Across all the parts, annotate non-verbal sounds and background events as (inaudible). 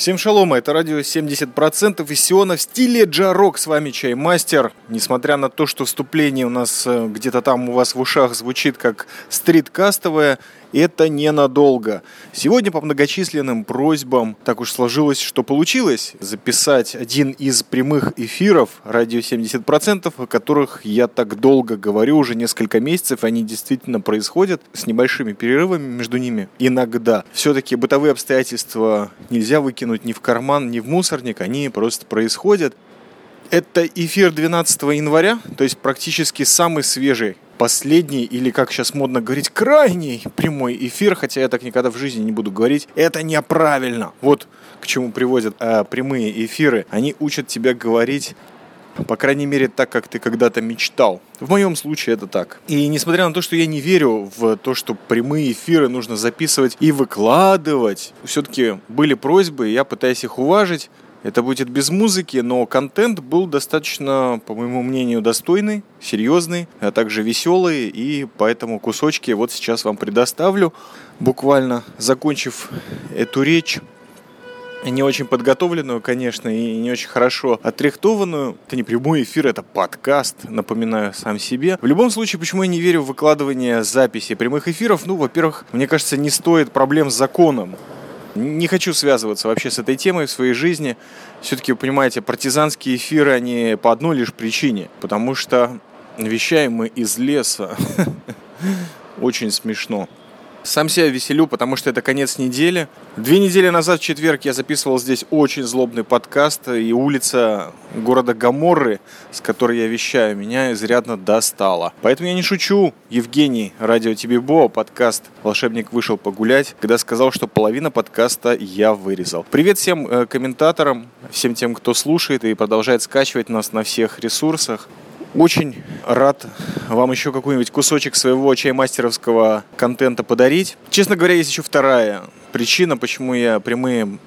Всем шалома, это радио 70% из Сиона в стиле джарок. С вами Чаймастер. Несмотря на то, что вступление у нас э, где-то там у вас в ушах звучит как стриткастовое, это ненадолго. Сегодня по многочисленным просьбам так уж сложилось, что получилось записать один из прямых эфиров радио 70%, о которых я так долго говорю, уже несколько месяцев, они действительно происходят с небольшими перерывами между ними. Иногда. Все-таки бытовые обстоятельства нельзя выкинуть ни в карман, ни в мусорник, они просто происходят. Это эфир 12 января, то есть практически самый свежий последний или, как сейчас модно говорить, крайний прямой эфир, хотя я так никогда в жизни не буду говорить, это неправильно. Вот к чему приводят э, прямые эфиры. Они учат тебя говорить по крайней мере, так, как ты когда-то мечтал. В моем случае это так. И несмотря на то, что я не верю в то, что прямые эфиры нужно записывать и выкладывать, все-таки были просьбы, и я пытаюсь их уважить. Это будет без музыки, но контент был достаточно, по моему мнению, достойный, серьезный, а также веселый, и поэтому кусочки вот сейчас вам предоставлю. Буквально закончив эту речь, не очень подготовленную, конечно, и не очень хорошо отрихтованную. Это не прямой эфир, это подкаст, напоминаю сам себе. В любом случае, почему я не верю в выкладывание записи прямых эфиров? Ну, во-первых, мне кажется, не стоит проблем с законом. Не хочу связываться вообще с этой темой в своей жизни. Все-таки, понимаете, партизанские эфиры, они по одной лишь причине. Потому что вещаем мы из леса. (laughs) Очень смешно. Сам себя веселю, потому что это конец недели. Две недели назад, в четверг, я записывал здесь очень злобный подкаст, и улица города Гаморры, с которой я вещаю, меня изрядно достала. Поэтому я не шучу. Евгений, радио Бо, подкаст «Волшебник вышел погулять», когда сказал, что половина подкаста я вырезал. Привет всем э, комментаторам, всем тем, кто слушает и продолжает скачивать нас на всех ресурсах. Очень рад вам еще какой-нибудь кусочек своего чаймастеровского контента подарить. Честно говоря, есть еще вторая причина, почему я прямые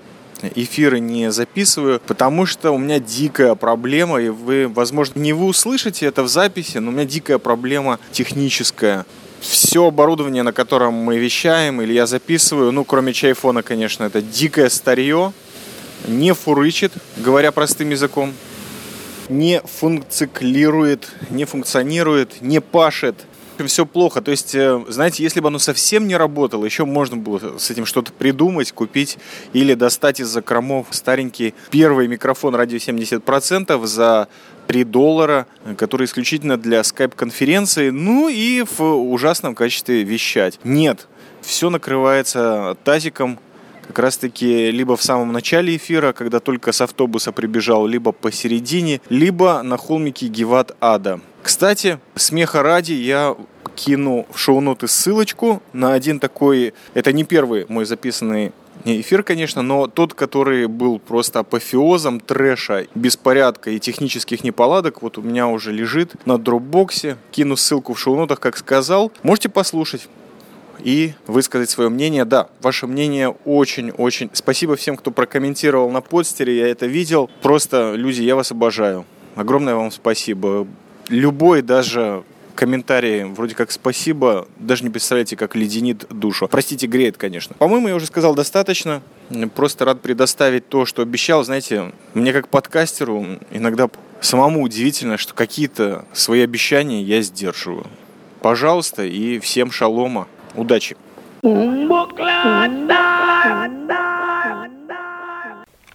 эфиры не записываю, потому что у меня дикая проблема, и вы, возможно, не вы услышите это в записи, но у меня дикая проблема техническая. Все оборудование, на котором мы вещаем или я записываю, ну, кроме чайфона, конечно, это дикое старье, не фурычит, говоря простым языком не функциклирует, не функционирует, не пашет. Все плохо. То есть, э, знаете, если бы оно совсем не работало, еще можно было с этим что-то придумать, купить или достать из закромов старенький первый микрофон радио 70% за 3 доллара, который исключительно для скайп-конференции, ну и в ужасном качестве вещать. Нет, все накрывается тазиком как раз-таки либо в самом начале эфира, когда только с автобуса прибежал, либо посередине, либо на холмике Геват Ада. Кстати, смеха ради, я кину в шоу-ноты ссылочку на один такой, это не первый мой записанный эфир, конечно, но тот, который был просто апофеозом трэша, беспорядка и технических неполадок, вот у меня уже лежит на дропбоксе. Кину ссылку в шоу-нотах, как сказал. Можете послушать и высказать свое мнение. Да, ваше мнение очень-очень... Спасибо всем, кто прокомментировал на подстере, я это видел. Просто, люди, я вас обожаю. Огромное вам спасибо. Любой даже комментарий вроде как спасибо, даже не представляете, как леденит душу. Простите, греет, конечно. По-моему, я уже сказал достаточно. Просто рад предоставить то, что обещал. Знаете, мне как подкастеру иногда самому удивительно, что какие-то свои обещания я сдерживаю. Пожалуйста, и всем шалома. Удачи!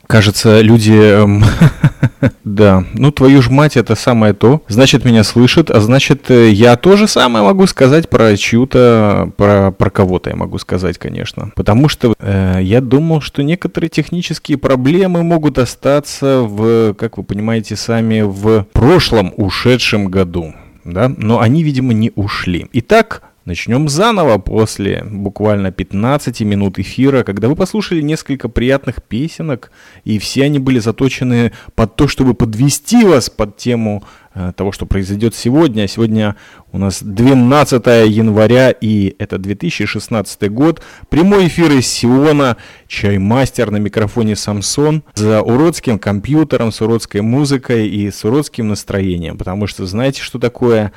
Кажется, люди... Эм, (laughs) да, ну твою ж мать, это самое то. Значит, меня слышат, а значит, э, я тоже самое могу сказать про чью-то, про, про кого-то я могу сказать, конечно. Потому что э, я думал, что некоторые технические проблемы могут остаться в, как вы понимаете сами, в прошлом ушедшем году. Да? Но они, видимо, не ушли. Итак, Начнем заново после буквально 15 минут эфира, когда вы послушали несколько приятных песенок, и все они были заточены под то, чтобы подвести вас под тему э, того, что произойдет сегодня. Сегодня у нас 12 января, и это 2016 год. Прямой эфир из Сиона, чаймастер на микрофоне Самсон, за уродским компьютером, с уродской музыкой и с уродским настроением. Потому что знаете, что такое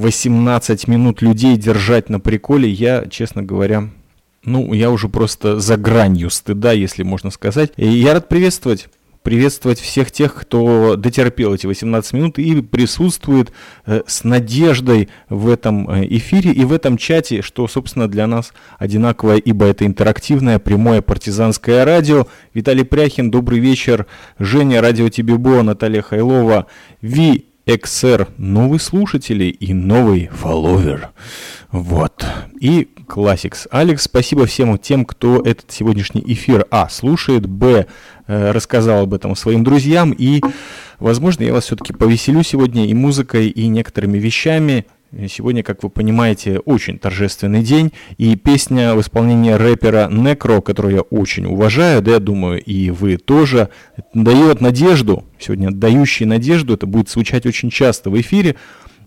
18 минут людей держать на приколе, я, честно говоря, ну, я уже просто за гранью стыда, если можно сказать. И я рад приветствовать приветствовать всех тех, кто дотерпел эти 18 минут и присутствует э, с надеждой в этом э, эфире и в этом чате, что, собственно, для нас одинаковое, ибо это интерактивное, прямое партизанское радио. Виталий Пряхин, добрый вечер. Женя, радио Тибибо, Наталья Хайлова, Ви XR новый слушатель и новый фолловер. Вот. И Classics. Алекс, спасибо всем тем, кто этот сегодняшний эфир А. слушает, Б. Э, рассказал об этом своим друзьям и, возможно, я вас все-таки повеселю сегодня и музыкой, и некоторыми вещами. Сегодня, как вы понимаете, очень торжественный день, и песня в исполнении рэпера Некро, которую я очень уважаю, да, я думаю, и вы тоже, дает надежду, сегодня дающий надежду, это будет звучать очень часто в эфире,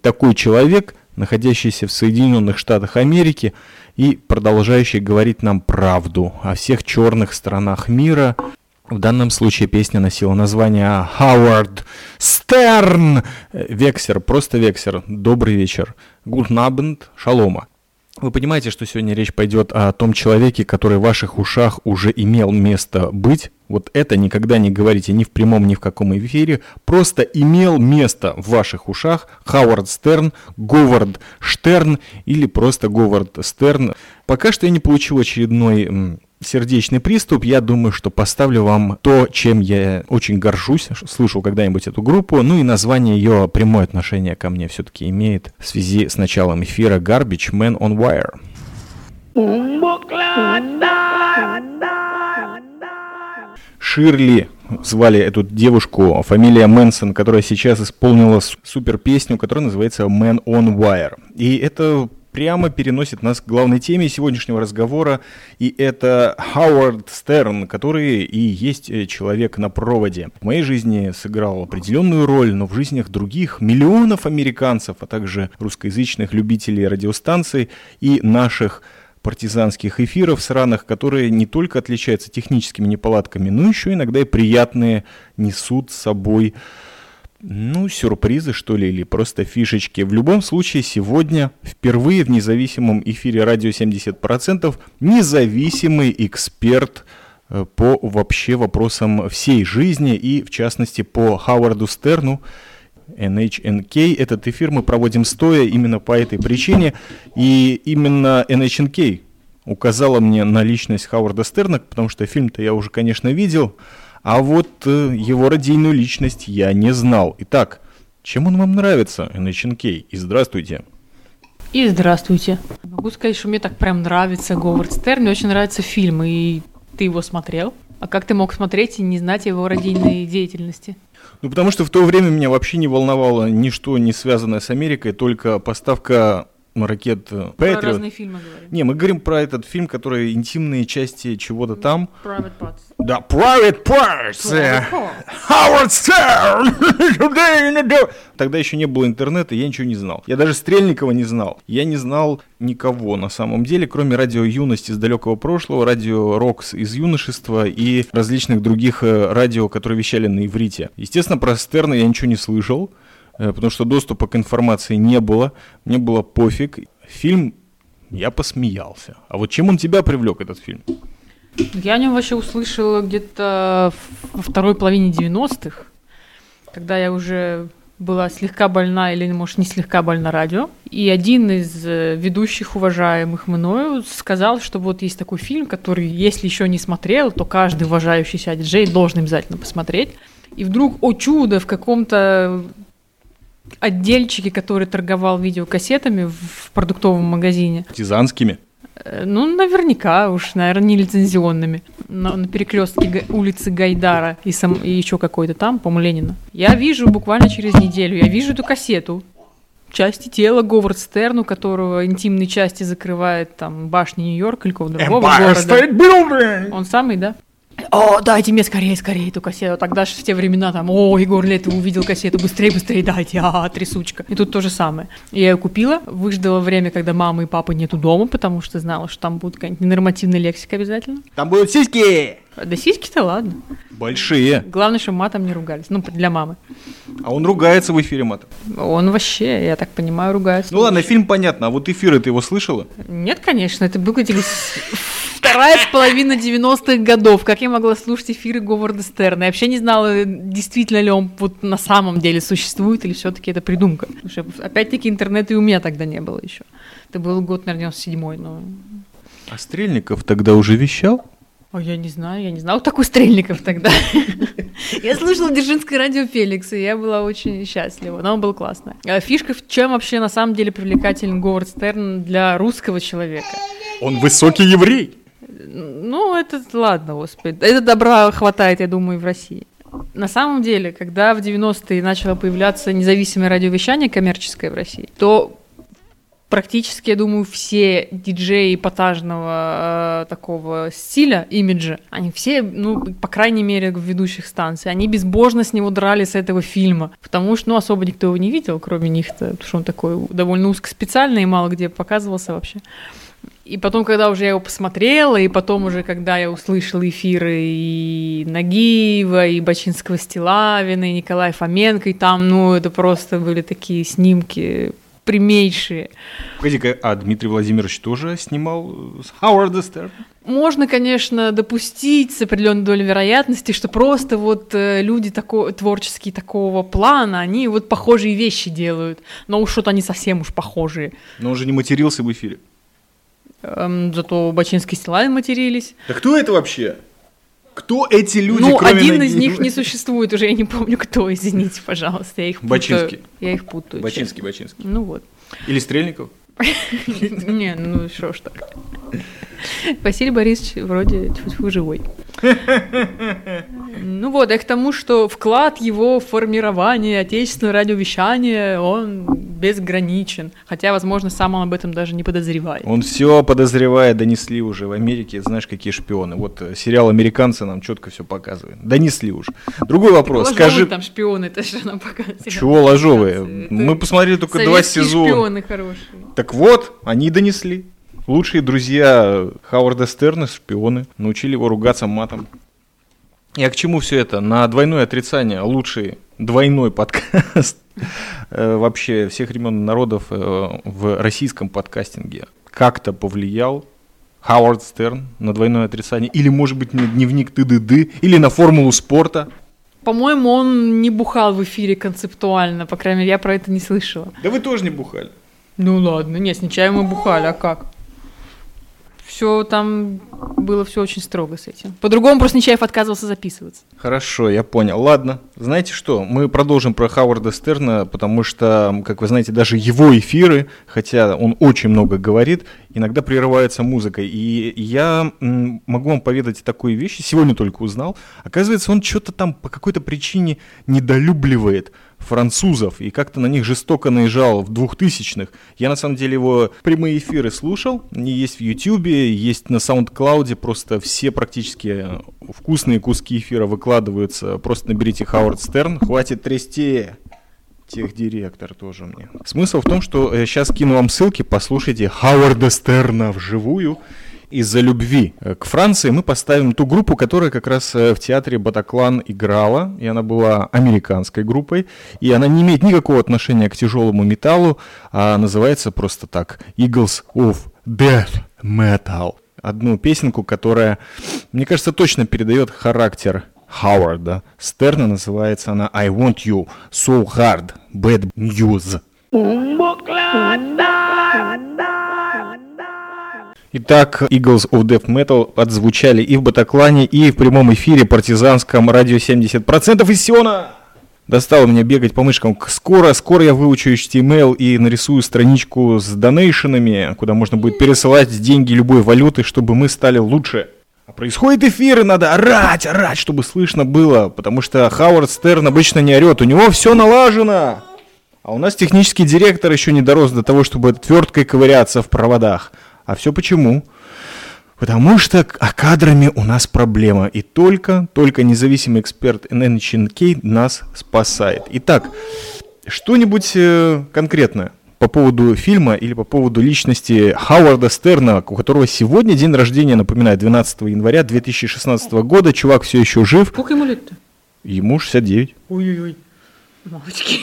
такой человек, находящийся в Соединенных Штатах Америки и продолжающий говорить нам правду о всех черных сторонах мира, в данном случае песня носила название «Хауард Стерн». Вексер, просто Вексер. Добрый вечер. Гуднабенд, шалома. Вы понимаете, что сегодня речь пойдет о том человеке, который в ваших ушах уже имел место быть. Вот это никогда не говорите ни в прямом, ни в каком эфире. Просто имел место в ваших ушах Хауард Стерн, Говард Штерн или просто Говард Стерн. Пока что я не получил очередной сердечный приступ, я думаю, что поставлю вам то, чем я очень горжусь, слышал когда-нибудь эту группу, ну и название ее прямое отношение ко мне все-таки имеет в связи с началом эфира Garbage Man on Wire. Ширли звали эту девушку, фамилия Мэнсон, которая сейчас исполнила супер песню, которая называется Man on Wire. И это прямо переносит нас к главной теме сегодняшнего разговора, и это Хауард Стерн, который и есть э, человек на проводе. В моей жизни сыграл определенную роль, но в жизнях других миллионов американцев, а также русскоязычных любителей радиостанций и наших партизанских эфиров сраных, которые не только отличаются техническими неполадками, но еще иногда и приятные несут с собой ну, сюрпризы, что ли, или просто фишечки. В любом случае, сегодня впервые в независимом эфире «Радио 70%» независимый эксперт э, по вообще вопросам всей жизни и, в частности, по Хауарду Стерну, NHNK. Этот эфир мы проводим стоя именно по этой причине. И именно NHNK указала мне на личность Хауарда Стерна, потому что фильм-то я уже, конечно, видел – а вот э, его родийную личность я не знал. Итак, чем он вам нравится, NHNK? И здравствуйте. И здравствуйте. Могу сказать, что мне так прям нравится Говард Стерн, мне очень нравится фильм, и ты его смотрел. А как ты мог смотреть и не знать его родийной деятельности? Ну, потому что в то время меня вообще не волновало ничто не связанное с Америкой, только поставка ракет э, Patriot. Про разные фильмы говорим. Не, мы говорим про этот фильм, который интимные части чего-то там. Private Parts. Да, Private Parts. Howard Stern. (laughs) Тогда еще не было интернета, я ничего не знал. Я даже Стрельникова не знал. Я не знал никого на самом деле, кроме радио Юность из далекого прошлого, радио Рокс из юношества и различных других э, радио, которые вещали на иврите. Естественно, про Стерна я ничего не слышал. Э, потому что доступа к информации не было, мне было пофиг. Фильм я посмеялся. А вот чем он тебя привлек, этот фильм? Я о нем вообще услышала где-то во второй половине 90-х, когда я уже была слегка больна или, может, не слегка больна радио. И один из э, ведущих, уважаемых мною, сказал, что вот есть такой фильм, который, если еще не смотрел, то каждый уважающийся диджей должен обязательно посмотреть. И вдруг, о чудо, в каком-то отдельчике, который торговал видеокассетами в продуктовом магазине. Партизанскими? Э, ну, наверняка уж, наверное, не лицензионными. На, на перекрестке улицы Гайдара и, сам, и еще какой-то там, по-моему, Ленина. Я вижу буквально через неделю, я вижу эту кассету. Части тела Говард Стерн, у которого интимные части закрывает там башни Нью-Йорка или какого-то другого Empire города. State Building! Он самый, да? О, дайте мне скорее, скорее эту кассету. Тогда же в те времена там, о, Егор Лето увидел кассету, быстрее, быстрее дайте, а, трясучка. И тут то же самое. Я ее купила, выждала время, когда мамы и папы нету дома, потому что знала, что там будет какая-нибудь ненормативная лексика обязательно. Там будут сиськи! Да сиськи-то ладно. Большие. Главное, чтобы матом не ругались. Ну, для мамы. А он ругается в эфире матом. Он вообще, я так понимаю, ругается. Ну ладно, фильм понятно, а вот эфиры ты его слышала? Нет, конечно, это был где-то вторая половина 90-х годов. Как я могла слушать эфиры Говарда Стерна? Я вообще не знала, действительно ли он вот на самом деле существует или все-таки это придумка. Что, опять-таки, интернета и у меня тогда не было еще. Это был год, наверное, 97-й, но... А Стрельников тогда уже вещал? Ой, я не знаю, я не знала (laughs) такой Стрельников тогда. (laughs) Я слушала Дзержинское радио Феликс, и я была очень счастлива, но он был классный. А фишка в чем вообще на самом деле привлекателен Говард Стерн для русского человека? Он высокий еврей. Ну, это ладно, господи. Это добра хватает, я думаю, и в России. На самом деле, когда в 90-е начало появляться независимое радиовещание коммерческое в России, то практически, я думаю, все диджеи эпатажного э, такого стиля, имиджа, они все, ну, по крайней мере, в ведущих станций, они безбожно с него драли с этого фильма, потому что, ну, особо никто его не видел, кроме них-то, потому что он такой довольно узкоспециальный и мало где показывался вообще. И потом, когда уже я его посмотрела, и потом уже, когда я услышала эфиры и Нагиева, и Бачинского Стилавина, и Николая Фоменко, и там, ну, это просто были такие снимки прямейшие. Погоди-ка, а Дмитрий Владимирович тоже снимал с Хауарда Стерна? Можно, конечно, допустить с определенной долей вероятности, что просто вот э, люди такого, творческие такого плана, они вот похожие вещи делают, но уж что-то они совсем уж похожие. Но он же не матерился в эфире. Эм, зато Бачинский и матерились. Да кто это вообще? Кто эти люди, Ну, кроме один Нагиева? из них не существует уже, я не помню кто, извините, пожалуйста, я их путаю. Бачинский. Я их путаю. Бачинский, Бачинский. честно. Ну вот. Или Стрельников? Не, ну что ж так. Василий Борисович вроде тьфу-тьфу живой. Ну вот, и к тому, что вклад его в формирование отечественного радиовещания, он безграничен. Хотя, возможно, сам он об этом даже не подозревает. Он все подозревает, донесли уже в Америке, знаешь, какие шпионы. Вот э, сериал «Американцы» нам четко все показывает. Донесли уже. Другой вопрос, Ложовые скажи... там шпионы, это же нам показывают. Чего ложовые? Мы посмотрели только два сезона. шпионы хорошие. Так вот, они донесли. Лучшие друзья Хауарда Стерна, шпионы, научили его ругаться матом. Я к чему все это? На двойное отрицание лучший двойной подкаст э, вообще всех времен народов э, в российском подкастинге как-то повлиял Хауард Стерн на двойное отрицание, или, может быть, на дневник ТДД, или на формулу спорта. По-моему, он не бухал в эфире концептуально, по крайней мере, я про это не слышала. Да вы тоже не бухали. Ну ладно, нет, с мы бухали, а как? Все там было все очень строго с этим. По-другому просто Нечаев отказывался записываться. Хорошо, я понял. Ладно, знаете что, мы продолжим про Хауарда Стерна, потому что, как вы знаете, даже его эфиры, хотя он очень много говорит, иногда прерываются музыкой. И я могу вам поведать такую вещь, сегодня только узнал. Оказывается, он что-то там по какой-то причине недолюбливает французов и как-то на них жестоко наезжал в двухтысячных. Я на самом деле его прямые эфиры слушал, они есть в Ютьюбе, есть на SoundCloud, просто все практически вкусные куски эфира выкладываются. Просто наберите Хауард Стерн, хватит трясти. Техдиректор тоже мне. Смысл в том, что сейчас кину вам ссылки, послушайте Хауарда Стерна вживую. Из-за любви э, к Франции мы поставим ту группу, которая как раз э, в театре Батаклан играла, и она была американской группой, и она не имеет никакого отношения к тяжелому металлу, а называется просто так Eagles of Death Metal. Одну песенку, которая, мне кажется, точно передает характер Хауарда. Стерна называется она I Want You So Hard, Bad News. Итак, Eagles of Death Metal отзвучали и в Батаклане, и в прямом эфире партизанском радио 70% из Сиона. Достало меня бегать по мышкам. Скоро, скоро я выучу HTML и нарисую страничку с донейшенами, куда можно будет пересылать деньги любой валюты, чтобы мы стали лучше. А происходит эфир, и надо орать, орать, чтобы слышно было, потому что Хауард Стерн обычно не орет, у него все налажено. А у нас технический директор еще не дорос до того, чтобы твердкой ковыряться в проводах. А все почему? Потому что а кадрами у нас проблема. И только, только независимый эксперт NNCK нас спасает. Итак, что-нибудь э, конкретное по поводу фильма или по поводу личности Хауарда Стерна, у которого сегодня день рождения, напоминаю, 12 января 2016 года. Чувак все еще жив. Сколько ему лет-то? Ему 69. Ой-ой-ой. Мамочки.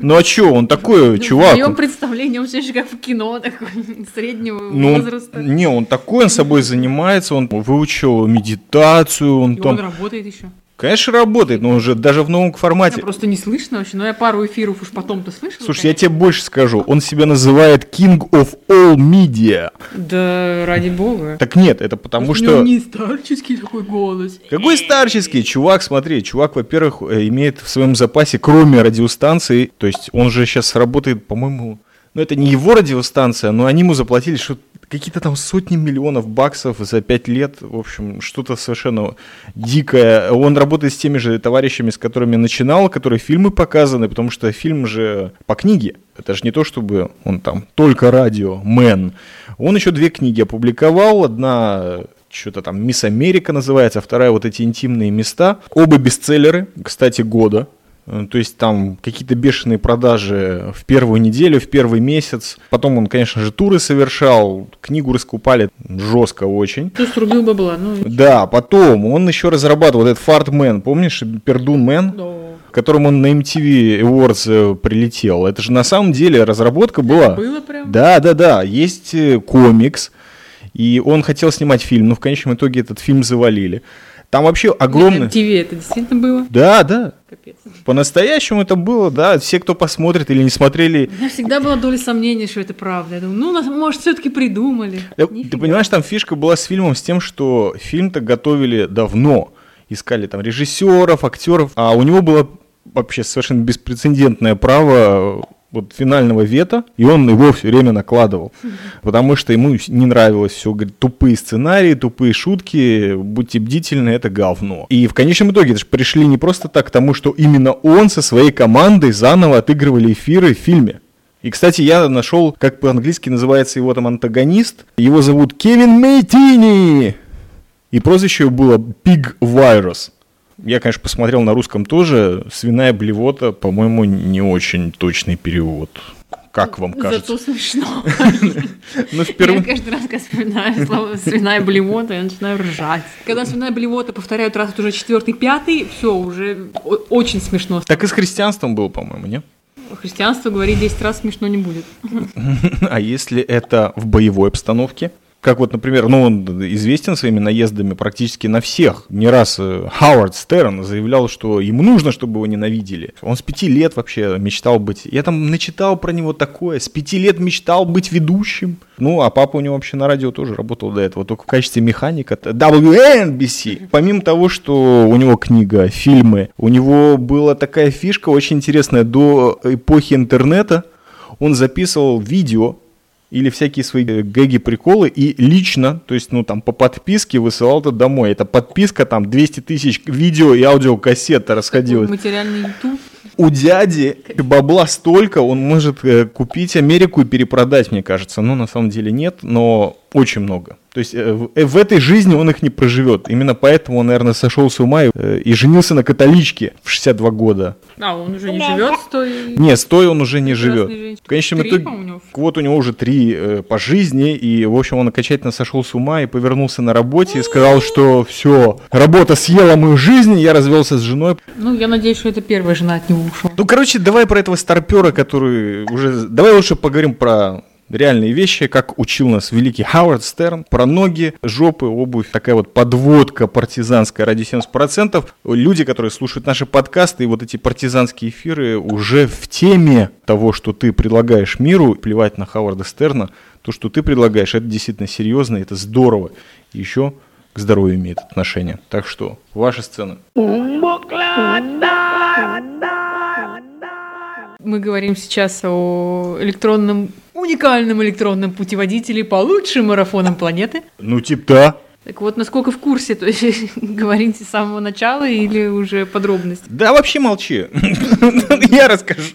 Ну а чё, он такой В чувак. моем он- представлении он все еще как в кино, такой (laughs) среднего Ну, возраста. не, он такой, он собой занимается, он выучил медитацию, он И там, он работает еще. Конечно, работает, но уже даже в новом Меня формате. просто не слышно вообще, но я пару эфиров уж потом-то слышала. Слушай, я тебе больше скажу, он себя называет King of All Media. Да, ради бога. Так нет, это потому У что... него не старческий такой голос. Какой старческий? Чувак, смотри, чувак, во-первых, э, имеет в своем запасе, кроме радиостанции, то есть он же сейчас работает, по-моему, ну это не его радиостанция, но они ему заплатили что какие-то там сотни миллионов баксов за пять лет, в общем, что-то совершенно дикое. Он работает с теми же товарищами, с которыми начинал, которые фильмы показаны, потому что фильм же по книге. Это же не то, чтобы он там только радио, мэн. Он еще две книги опубликовал. Одна что-то там Мисс Америка называется, а вторая вот эти интимные места. Оба бестселлеры, кстати, года. Э, То есть там какие-то бешеные продажи в первую неделю, в первый месяц. Потом он, конечно же, туры совершал, книгу раскупали жестко очень. Ты срубил бабла, ну... Да, потом он еще разрабатывал вот этот Фартмен, помнишь, Пердун Мэн? Да. которым он на MTV Awards э, прилетел. Это же на самом деле разработка была. Было прям? Да, да, да. Есть э, комикс, и он хотел снимать фильм, но в конечном итоге этот фильм завалили. Там вообще огромный... ТВ это действительно было? Да, да. Капец. По-настоящему это было, да. Все, кто посмотрит или не смотрели... У меня всегда была доля сомнений, что это правда. Я думаю, ну, нас, может, все-таки придумали. Да, Нифига. Ты понимаешь, там фишка была с фильмом с тем, что фильм-то готовили давно. Искали там режиссеров, актеров, а у него было вообще совершенно беспрецедентное право э, вот финального вето, и он его все время накладывал, потому что ему не нравилось все, говорит, тупые сценарии, тупые шутки, будьте бдительны, это говно. И в конечном итоге это же пришли не просто так к тому, что именно он со своей командой заново отыгрывали эфиры в фильме. И, кстати, я нашел, как по-английски называется его там антагонист. Его зовут Кевин Мейтини. И прозвище его было Pig Virus. Я, конечно, посмотрел на русском тоже. Свиная блевота, по-моему, не очень точный перевод. Как вам кажется? Зато смешно. (laughs) Ну, Я впервые... каждый раз, когда вспоминаю слово свиная блевота, я начинаю ржать. Когда свиная блевота повторяют раз уже четвертый, пятый, все, уже очень смешно. Так и с христианством было, по-моему, не? Христианство говорить 10 раз смешно не будет. (laughs) А если это в боевой обстановке? Как вот, например, ну, он известен своими наездами практически на всех. Не раз э, Хауард Стерн заявлял, что ему нужно, чтобы его ненавидели. Он с пяти лет вообще мечтал быть... Я там начитал про него такое. С пяти лет мечтал быть ведущим. Ну, а папа у него вообще на радио тоже работал до этого, только в качестве механика. WNBC. Помимо того, что у него книга, фильмы, у него была такая фишка очень интересная. До эпохи интернета он записывал видео или всякие свои э, гэги, приколы, и лично, то есть, ну, там, по подписке высылал это домой. Это подписка, там, 200 тысяч видео и аудиокассет расходилась. Материальный YouTube. У дяди бабла столько, он может э, купить Америку и перепродать, мне кажется. Ну, на самом деле нет, но очень много. То есть э, в, э, в этой жизни он их не проживет. Именно поэтому он, наверное, сошел с ума и, э, и женился на католичке в 62 года. А, он уже не живет с той... Не, стоя он уже не живет. женщиной. В конечном Три, итоге, у вот у него уже три э, по жизни, и, в общем, он окончательно сошел с ума и повернулся на работе и сказал, что все, работа съела мою жизнь, я развелся с женой. Ну, я надеюсь, что это первая жена от него ушла. Ну, короче, давай про этого старпера, который уже... Давай лучше поговорим про реальные вещи, как учил нас великий Хауард Стерн, про ноги, жопы, обувь, такая вот подводка партизанская ради 70%. Люди, которые слушают наши подкасты и вот эти партизанские эфиры уже в теме того, что ты предлагаешь миру, плевать на Хауарда Стерна, то, что ты предлагаешь, это действительно серьезно, это здорово. Еще к здоровью имеет отношение. Так что, ваша сцена. Мы говорим сейчас о электронном, уникальном электронном путеводителе по лучшим марафонам планеты. Ну, типа, да. Так вот, насколько в курсе, то есть (laughs) говорите с самого начала или уже подробности? Да вообще молчи. (laughs) Я расскажу.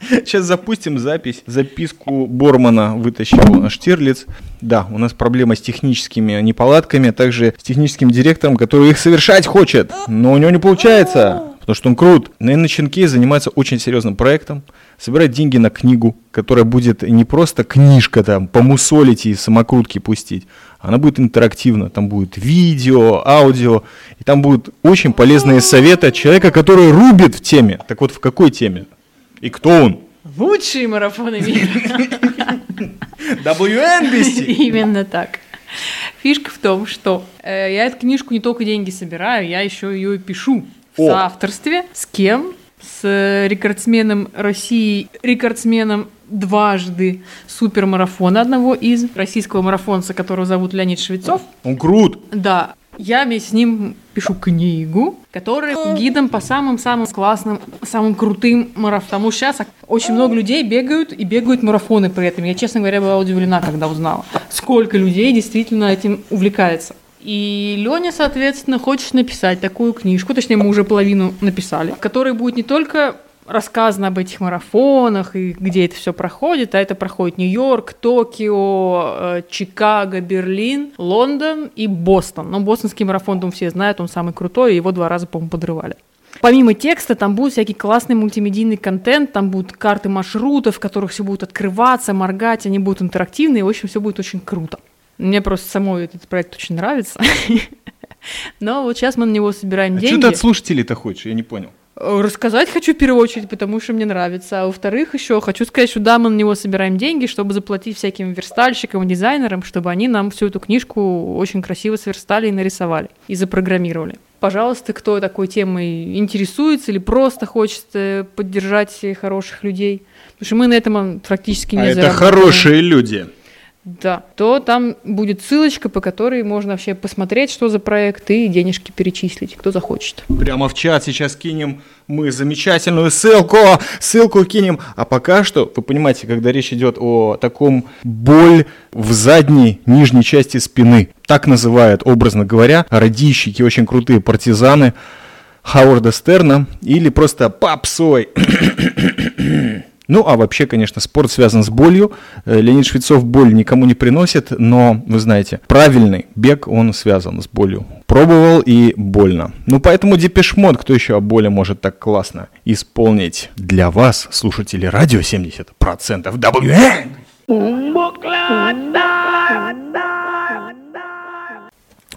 Сейчас запустим запись. Записку Бормана вытащил Штирлиц. Да, у нас проблема с техническими неполадками, а также с техническим директором, который их совершать хочет, но у него не получается, потому что он крут. Наверное, Ченкей занимается очень серьезным проектом, собирать деньги на книгу, которая будет не просто книжка там, помусолить и самокрутки пустить, она будет интерактивна, там будет видео, аудио, и там будут очень полезные советы от человека, который рубит в теме. Так вот, в какой теме? И кто он? Лучшие марафоны мира. WNBC! (laughs) Именно так. Фишка в том, что э, я эту книжку не только деньги собираю, я еще ее и пишу в О. соавторстве. С кем? С рекордсменом России, рекордсменом дважды супермарафона одного из российского марафонца, которого зовут Леонид Швецов. Он крут! Да, я вместе с ним пишу книгу, которая гидом по самым-самым классным, самым крутым марафонам. Потому что сейчас очень много людей бегают и бегают марафоны при этом. Я, честно говоря, была удивлена, когда узнала, сколько людей действительно этим увлекается. И Леня, соответственно, хочет написать такую книжку, точнее, мы уже половину написали, в которой будет не только рассказано об этих марафонах и где это все проходит, а это проходит Нью-Йорк, Токио, э, Чикаго, Берлин, Лондон и Бостон. Но бостонский марафон, думаю, все знают, он самый крутой, его два раза, по-моему, подрывали. Помимо текста, там будет всякий классный мультимедийный контент, там будут карты маршрутов, в которых все будет открываться, моргать, они будут интерактивные, в общем, все будет очень круто. Мне просто самой этот проект очень нравится. (laughs) Но вот сейчас мы на него собираем А деньги. что ты от слушателей-то хочешь? Я не понял. Э, Рассказать хочу в первую очередь, потому что мне нравится. А во-вторых, еще хочу сказать, что да, мы на него собираем деньги, чтобы заплатить всяким верстальщикам и дизайнерам, чтобы они нам всю эту книжку очень красиво сверстали и нарисовали, и запрограммировали. Пожалуйста, кто такой темой интересуется или просто хочет э, поддержать хороших людей, потому что мы на этом практически не А это зарабатываем. хорошие люди. Да, то там будет ссылочка, по которой можно вообще посмотреть, что за проект, и денежки перечислить, кто захочет. Прямо в чат сейчас кинем мы замечательную ссылку, ссылку кинем. А пока что, вы понимаете, когда речь идет о таком боль в задней нижней части спины, так называют, образно говоря, радищики, очень крутые партизаны Хауарда Стерна или просто попсой. Ну, а вообще, конечно, спорт связан с болью. Э, Леонид Швецов боль никому не приносит, но, вы знаете, правильный бег, он связан с болью. Пробовал и больно. Ну, поэтому Депешмот, кто еще о боли может так классно исполнить для вас, слушатели радио 70%. WN!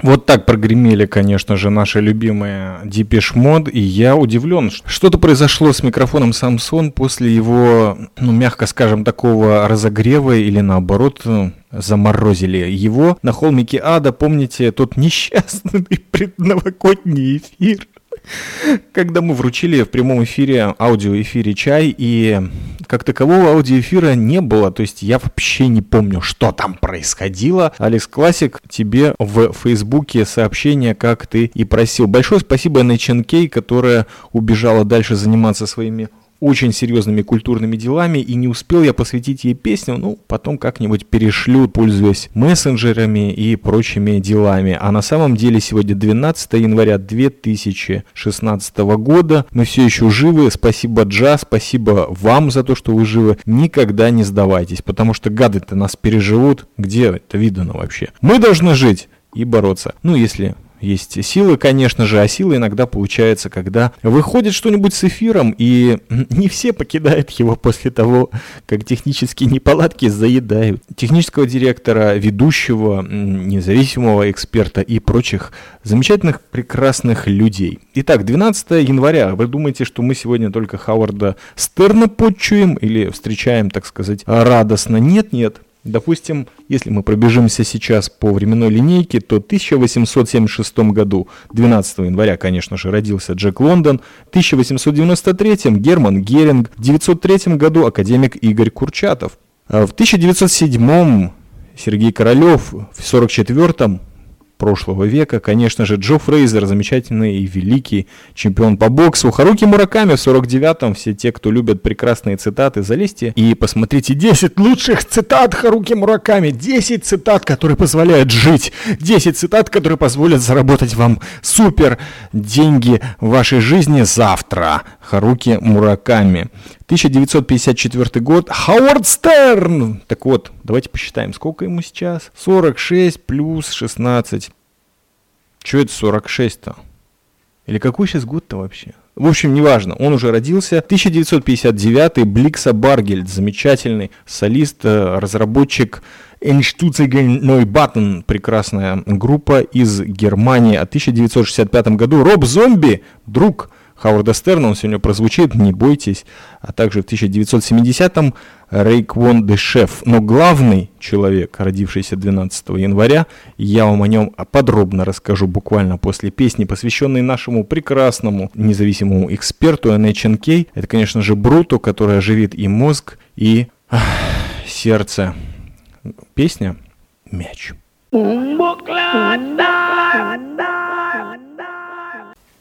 Вот так прогремели, конечно же, наши любимые Depeche Mode, и я удивлен, что что-то произошло с микрофоном Samsung после его, ну, мягко скажем, такого разогрева или наоборот э, заморозили его на холмике ада, помните, тот несчастный предновогодний эфир, (laughs) когда мы вручили в прямом эфире, аудиоэфире чай, и как такового аудиоэфира не было, то есть я вообще не помню, что там происходило. Алекс Классик, тебе в Фейсбуке сообщение, как ты и просил. Большое спасибо Нэченкей, которая убежала дальше заниматься своими очень серьезными культурными делами, и не успел я посвятить ей песню, ну, потом как-нибудь перешлю, пользуясь мессенджерами и прочими делами. А на самом деле сегодня 12 января 2016 года, мы все еще живы, спасибо Джа, спасибо вам за то, что вы живы, никогда не сдавайтесь, потому что гады-то нас переживут, где это видано вообще? Мы должны жить и бороться, ну, если есть силы, конечно же, а сила иногда получается, когда выходит что-нибудь с эфиром, и (laughs) не все покидают его после того, как технические неполадки заедают. Технического директора, ведущего, независимого эксперта и прочих замечательных, прекрасных людей. Итак, 12 января. Вы думаете, что мы сегодня только Хауарда Стерна подчуем или встречаем, так сказать, радостно? Нет, нет. Допустим, если мы пробежимся сейчас по временной линейке, то в 1876 году, 12 января, конечно же, родился Джек Лондон, в 1893 Герман Геринг, в 1903 году академик Игорь Курчатов, а в 1907 Сергей Королев, в 1944 прошлого века. Конечно же, Джо Фрейзер, замечательный и великий чемпион по боксу. Харуки Мураками в 49-м. Все те, кто любят прекрасные цитаты, залезьте и посмотрите 10 лучших цитат Харуки Мураками. 10 цитат, которые позволяют жить. 10 цитат, которые позволят заработать вам супер деньги в вашей жизни завтра. Харуки Мураками. 1954 год. Хауард Стерн! Так вот, давайте посчитаем, сколько ему сейчас? 46 плюс 16. Что это 46-то? Или какой сейчас год-то вообще? В общем, неважно, он уже родился. 1959 Бликса Баргельд, замечательный солист, э, разработчик Einstürzige Neubauten, прекрасная группа из Германии. А в 1965 году Роб Зомби, друг Хауарда Стерна, он сегодня прозвучит, не бойтесь. А также в 1970-м Рейквон де Шеф. Но главный человек, родившийся 12 января, я вам о нем подробно расскажу буквально после песни, посвященной нашему прекрасному независимому эксперту NHNK. Это, конечно же, Бруто, который оживит и мозг, и ах, сердце. Песня «Мяч».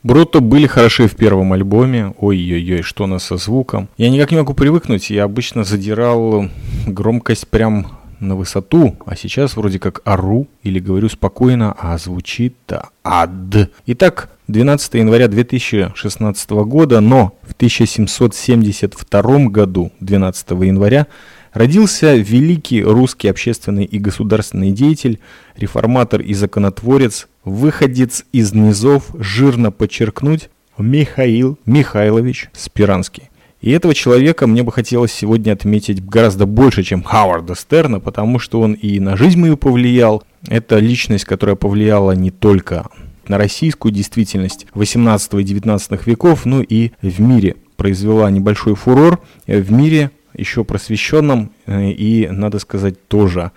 Брутто были хороши в первом альбоме. Ой-ой-ой, что у нас со звуком. Я никак не могу привыкнуть. Я обычно задирал громкость прям на высоту, а сейчас вроде как ору или говорю спокойно, а звучит-то ад. Итак, 12 января 2016 года, но в 1772 году, 12 января, родился великий русский общественный и государственный деятель, реформатор и законотворец выходец из низов, жирно подчеркнуть, Михаил Михайлович Спиранский. И этого человека мне бы хотелось сегодня отметить гораздо больше, чем Хауарда Стерна, потому что он и на жизнь мою повлиял. Это личность, которая повлияла не только на российскую действительность 18 и 19 веков, но и в мире. Произвела небольшой фурор в мире, еще просвещенном э, и, надо сказать, тоже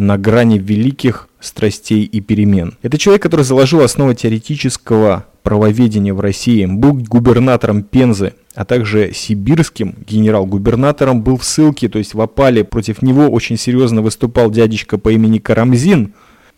на грани великих страстей и перемен. Это человек, который заложил основы теоретического правоведения в России, был губернатором Пензы, а также сибирским генерал-губернатором, был в ссылке, то есть в опале. Против него очень серьезно выступал дядечка по имени Карамзин,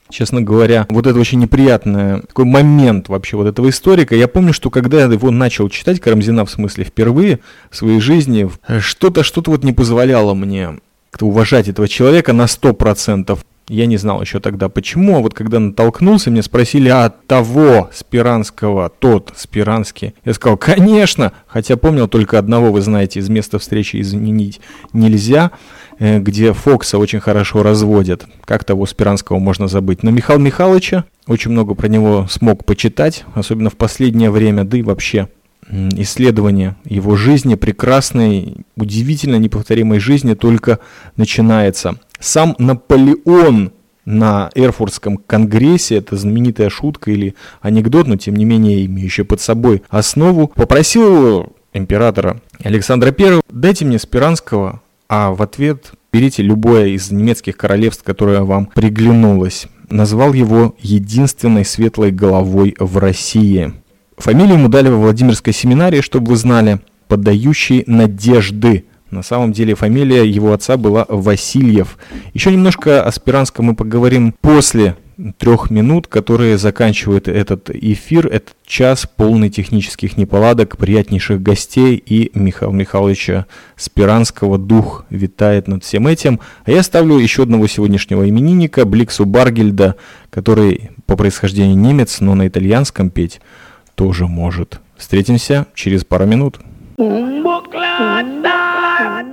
честно говоря, вот это очень неприятный такой момент вообще вот этого историка. Я помню, что когда я его начал читать, Карамзина в смысле впервые в своей жизни, что-то что-то вот не позволяло мне как-то уважать этого человека на 100%. Я не знал еще тогда почему, а вот когда натолкнулся, мне спросили, а того Спиранского, тот Спиранский. Я сказал, конечно, хотя помнил только одного, вы знаете, из места встречи изменить нельзя, э, где Фокса очень хорошо разводят. Как того Спиранского можно забыть? Но Михаила Михайловича, очень много про него смог почитать, особенно в последнее время, да и вообще исследование его жизни, прекрасной, удивительно неповторимой жизни только начинается. Сам Наполеон на Эрфуртском конгрессе, это знаменитая шутка или анекдот, но тем не менее имеющая под собой основу, попросил императора Александра I, дайте мне Спиранского, а в ответ берите любое из немецких королевств, которое вам приглянулось. Назвал его единственной светлой головой в России. Фамилию ему дали во Владимирской семинарии, чтобы вы знали, подающий надежды. На самом деле фамилия его отца была Васильев. Еще немножко о Спиранском мы поговорим после трех минут, которые заканчивают этот эфир. Этот час полный технических неполадок, приятнейших гостей и Михаила Михайловича Спиранского. Дух витает над всем этим. А я ставлю еще одного сегодняшнего именинника, Бликсу Баргельда, который по происхождению немец, но на итальянском петь тоже может. Встретимся через пару минут. Букля, да!